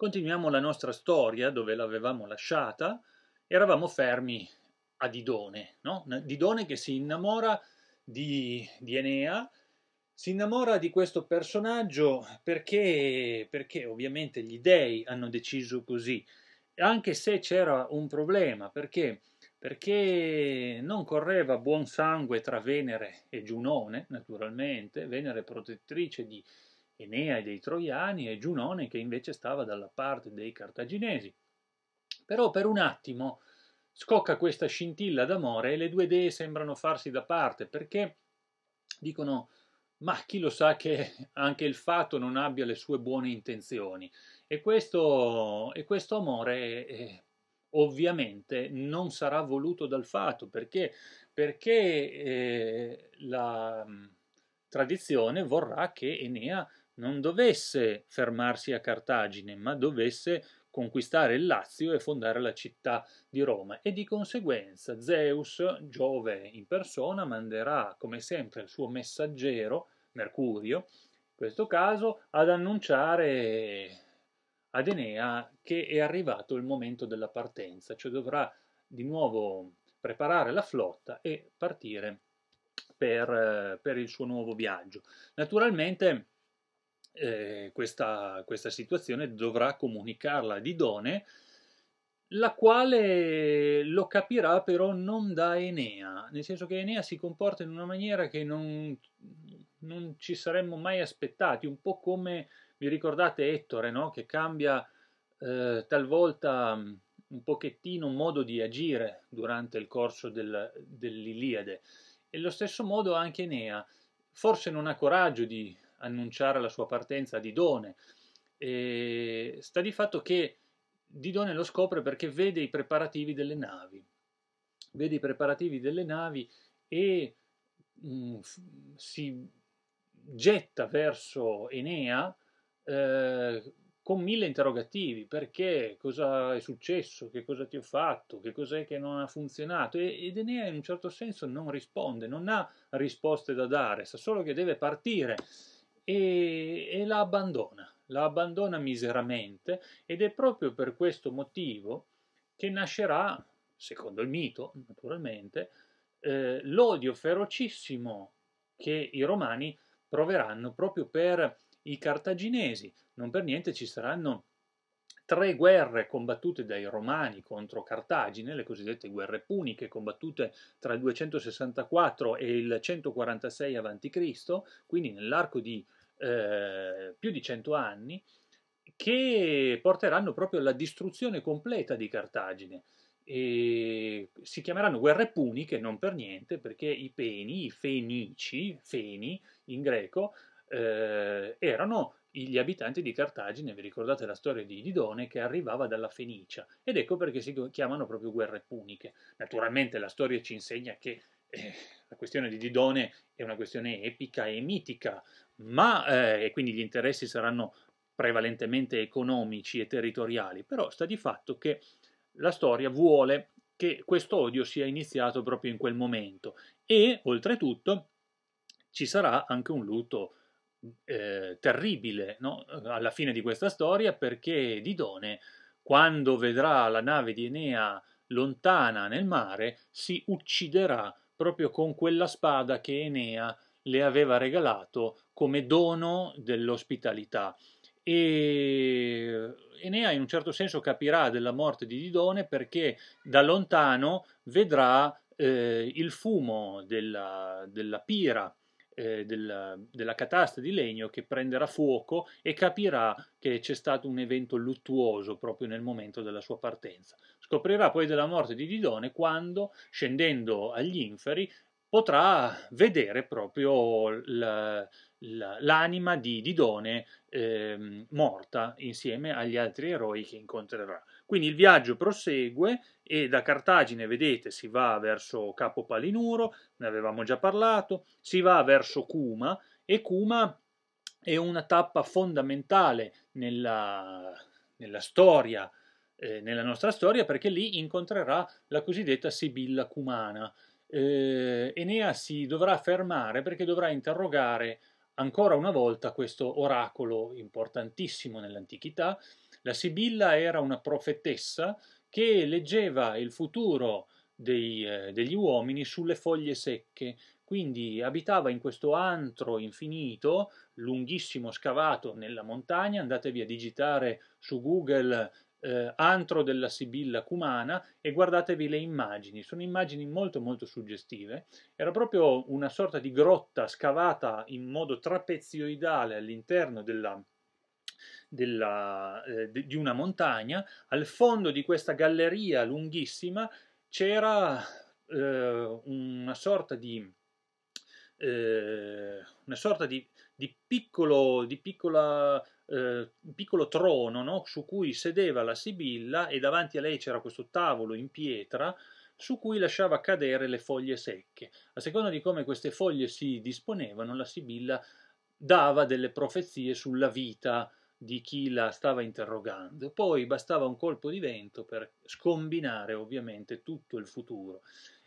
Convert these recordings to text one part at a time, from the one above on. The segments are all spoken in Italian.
Continuiamo la nostra storia dove l'avevamo lasciata. Eravamo fermi a Didone, no? Didone che si innamora di, di Enea, si innamora di questo personaggio perché, perché ovviamente gli dei hanno deciso così, anche se c'era un problema, perché? Perché non correva buon sangue tra Venere e Giunone, naturalmente, Venere protettrice di Enea e dei Troiani e Giunone che invece stava dalla parte dei Cartaginesi. Però per un attimo scocca questa scintilla d'amore e le due dee sembrano farsi da parte perché dicono ma chi lo sa che anche il fatto non abbia le sue buone intenzioni e questo, e questo amore eh, ovviamente non sarà voluto dal fato perché, perché eh, la tradizione vorrà che Enea non dovesse fermarsi a Cartagine, ma dovesse conquistare il Lazio e fondare la città di Roma e di conseguenza Zeus, Giove in persona, manderà come sempre il suo messaggero, Mercurio, in questo caso, ad annunciare ad Enea che è arrivato il momento della partenza, cioè dovrà di nuovo preparare la flotta e partire per, per il suo nuovo viaggio. Naturalmente eh, questa, questa, situazione dovrà comunicarla a Didone, la quale lo capirà però non da Enea, nel senso che Enea si comporta in una maniera che non, non ci saremmo mai aspettati, un po' come vi ricordate Ettore, no? che cambia eh, talvolta mm, un pochettino modo di agire durante il corso del, dell'Iliade. E allo stesso modo anche Enea, forse non ha coraggio di annunciare la sua partenza a Didone. E sta di fatto che Didone lo scopre perché vede i preparativi delle navi. Vede i preparativi delle navi e mh, mm, si getta verso Enea eh, con mille interrogativi, perché, cosa è successo, che cosa ti ho fatto, che cos'è che non ha funzionato? E, ed Enea in un certo senso non risponde, non ha risposte da dare, sa solo che deve partire e, e la abbandona, la abbandona miseramente ed è proprio per questo motivo che nascerà, secondo il mito naturalmente, eh, l'odio ferocissimo che i romani proveranno proprio per i cartaginesi. Non per niente ci saranno tre guerre combattute dai romani contro Cartagine, le cosiddette guerre puniche combattute tra il 264 e il 146 a.C., quindi nell'arco di eh, più di cento anni, che porteranno proprio alla distruzione completa di Cartagine. E si chiameranno guerre puniche non per niente perché i peni, i fenici, feni in greco, eh, erano gli abitanti di Cartagine, vi ricordate la storia di Didone che arrivava dalla Fenicia ed ecco perché si chiamano proprio guerre puniche. Naturalmente la storia ci insegna che eh, la questione di Didone è una questione epica e mitica, ma eh, e quindi gli interessi saranno prevalentemente economici e territoriali, però sta di fatto che la storia vuole che questo odio sia iniziato proprio in quel momento e oltretutto ci sarà anche un lutto eh, terribile no? alla fine di questa storia perché Didone, quando vedrà la nave di Enea lontana nel mare, si ucciderà proprio con quella spada che Enea le aveva regalato come dono dell'ospitalità. E Enea in un certo senso capirà della morte di Didone perché da lontano vedrà eh, il fumo della, della pira eh, della, della catasta di legno che prenderà fuoco e capirà che c'è stato un evento luttuoso proprio nel momento della sua partenza. Scoprirà poi della morte di Didone quando, scendendo agli inferi, potrà vedere proprio la, la, l'anima di Didone eh, morta insieme agli altri eroi che incontrerà. Quindi il viaggio prosegue e da Cartagine, vedete, si va verso Capo Palinuro, ne avevamo già parlato, si va verso Cuma e Cuma è una tappa fondamentale nella, nella storia, eh, nella nostra storia, perché lì incontrerà la cosiddetta Sibilla Cumana. Eh, Enea si dovrà fermare perché dovrà interrogare ancora una volta questo oracolo importantissimo nell'antichità, La Sibilla era una profetessa che leggeva il futuro dei, eh, degli uomini sulle foglie secche, quindi abitava in questo antro infinito, lunghissimo, scavato nella montagna, andatevi a digitare su Google eh, antro della Sibilla Cumana e guardatevi le immagini, sono immagini molto molto suggestive, era proprio una sorta di grotta scavata in modo trapezioidale all'interno della, della, eh, di una montagna, al fondo di questa galleria lunghissima c'era eh, una sorta di, eh, una sorta di, di, piccolo, di piccola eh, piccolo trono no? su cui sedeva la Sibilla e davanti a lei c'era questo tavolo in pietra su cui lasciava cadere le foglie secche. A seconda di come queste foglie si disponevano, la Sibilla dava delle profezie sulla vita di chi la stava interrogando. Poi bastava un colpo di vento per scombinare ovviamente tutto il futuro.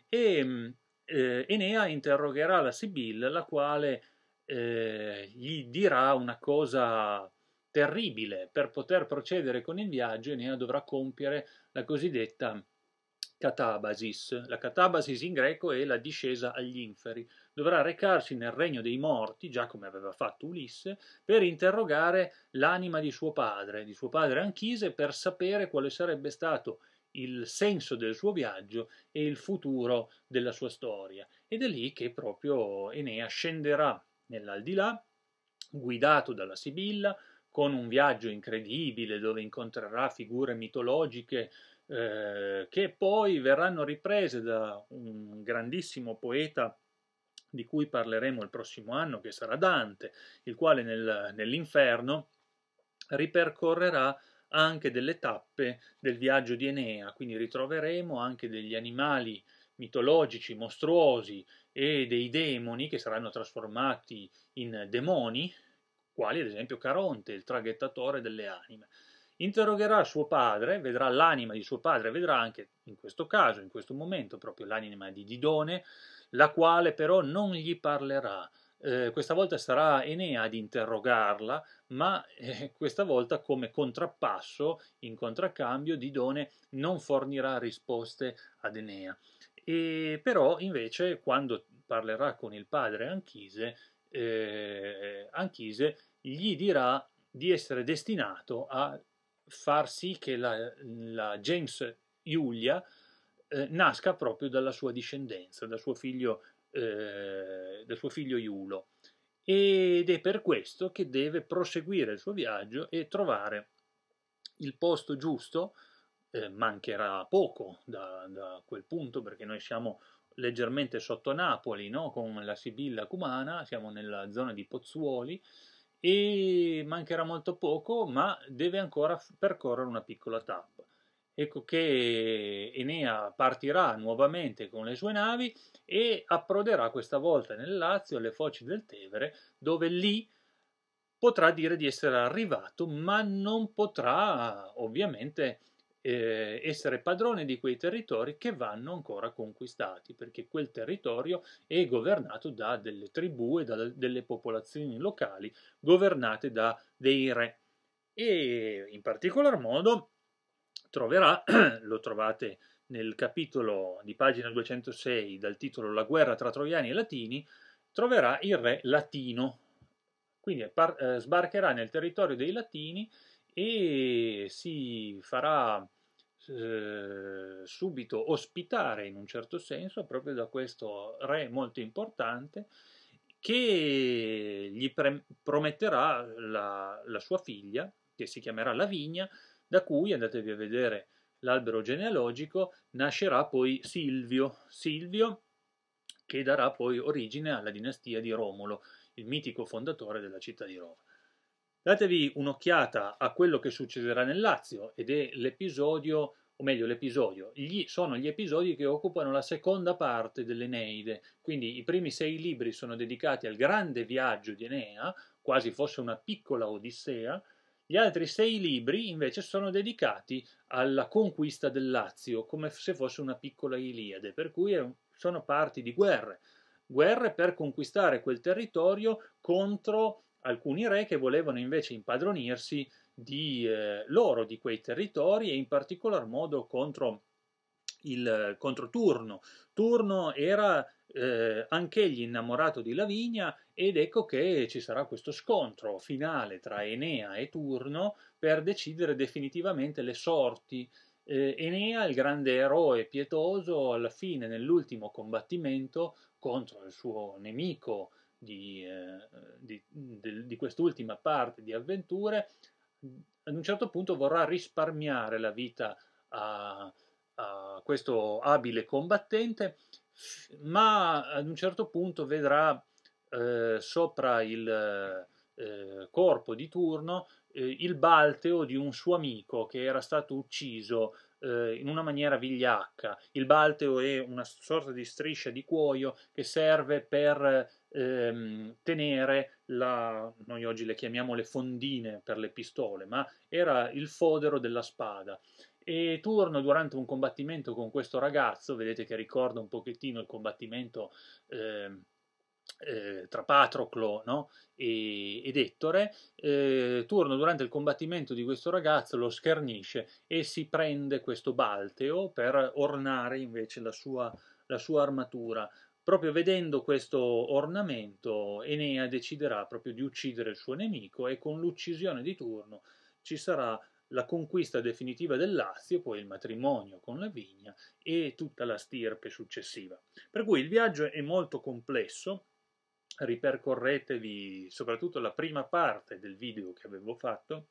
E mm, eh, Enea interrogherà la Sibilla, la quale eh, gli dirà una cosa terribile. Per poter procedere con il viaggio Enea dovrà compiere la cosiddetta catabasis. La catabasis in greco è la discesa agli inferi. Dovrà recarsi nel regno dei morti, già come aveva fatto Ulisse, per interrogare l'anima di suo padre, di suo padre Anchise, per sapere quale sarebbe stato il senso del suo viaggio e il futuro della sua storia. Ed è lì che proprio Enea scenderà nell'aldilà, guidato dalla Sibilla, con un viaggio incredibile dove incontrerà figure mitologiche eh, che poi verranno riprese da un grandissimo poeta di cui parleremo il prossimo anno, che sarà Dante, il quale nel, nell'inferno ripercorrerà anche delle tappe del viaggio di Enea, quindi ritroveremo anche degli animali mitologici, mostruosi e dei demoni che saranno trasformati in demoni, quali ad esempio Caronte, il traghettatore delle anime. Interrogherà suo padre, vedrà l'anima di suo padre, vedrà anche in questo caso, in questo momento, proprio l'anima di Didone, la quale però non gli parlerà. Eh, questa volta sarà Enea ad interrogarla, ma eh, questa volta come contrappasso, in contraccambio, Didone non fornirà risposte ad Enea. E però invece quando parlerà con il padre Anchise, eh, Anchise gli dirà di essere destinato a far sì che la, la James Giulia eh, nasca proprio dalla sua discendenza, dal suo figlio, eh, dal suo figlio Iulo. Ed è per questo che deve proseguire il suo viaggio e trovare il posto giusto. Eh, mancherà poco da, da, quel punto perché noi siamo leggermente sotto Napoli, no? con la Sibilla Cumana, siamo nella zona di Pozzuoli e mancherà molto poco, ma deve ancora percorrere una piccola tappa. Ecco che Enea partirà nuovamente con le sue navi e approderà questa volta nel Lazio, alle foci del Tevere, dove lì potrà dire di essere arrivato, ma non potrà ovviamente eh, essere padrone di quei territori che vanno ancora conquistati, perché quel territorio è governato da delle tribù e da delle popolazioni locali governate da dei re. E in particolar modo troverà, lo trovate nel capitolo di pagina 206 dal titolo La guerra tra troiani e latini, troverà il re latino. Quindi eh, sbarcherà nel territorio dei latini e si farà eh, subito ospitare in un certo senso proprio da questo re molto importante che gli pre- prometterà la, la sua figlia, che si chiamerà Lavinia, da cui, andatevi a vedere l'albero genealogico, nascerà poi Silvio, Silvio che darà poi origine alla dinastia di Romolo, il mitico fondatore della città di Roma. Datevi un'occhiata a quello che succederà nel Lazio ed è l'episodio, o meglio l'episodio, gli, sono gli episodi che occupano la seconda parte dell'Eneide, quindi i primi sei libri sono dedicati al grande viaggio di Enea, quasi fosse una piccola Odissea, gli altri sei libri invece sono dedicati alla conquista del Lazio, come se fosse una piccola Iliade, per cui sono parti di guerre, guerre per conquistare quel territorio contro alcuni re che volevano invece impadronirsi di eh, loro, di quei territori e in particolar modo contro, il, contro Turno. Turno era eh, anch'egli innamorato di Lavinia ed ecco che ci sarà questo scontro finale tra Enea e Turno per decidere definitivamente le sorti. Eh, Enea, il grande eroe pietoso, alla fine, nell'ultimo combattimento contro il suo nemico di, eh, di, di, di quest'ultima parte di avventure, ad un certo punto vorrà risparmiare la vita a, a questo abile combattente, ma ad un certo punto vedrà eh, sopra il eh, corpo di turno eh, il balteo di un suo amico che era stato ucciso eh, in una maniera vigliacca. Il balteo è una sorta di striscia di cuoio che serve per ehm, tenere la, noi oggi le chiamiamo le fondine per le pistole, ma era il fodero della spada. E Turno durante un combattimento con questo ragazzo, vedete che ricorda un pochettino il combattimento eh, eh, tra Patroclo no? e, ed Ettore, eh, Turno durante il combattimento di questo ragazzo lo schernisce e si prende questo balteo per ornare invece la sua, la sua armatura. Proprio vedendo questo ornamento, Enea deciderà proprio di uccidere il suo nemico e con l'uccisione di Turno ci sarà la conquista definitiva del Lazio, poi il matrimonio con la vigna e tutta la stirpe successiva. Per cui il viaggio è molto complesso, ripercorretevi soprattutto la prima parte del video che avevo fatto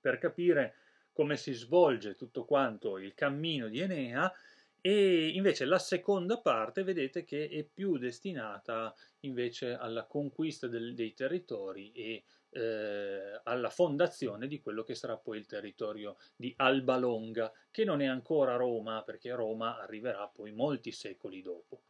per capire come si svolge tutto quanto il cammino di Enea e invece la seconda parte vedete che è più destinata invece alla conquista del, dei territori e eh, alla fondazione di quello che sarà poi il territorio di Alba Longa, che non è ancora Roma perché Roma arriverà poi molti secoli dopo.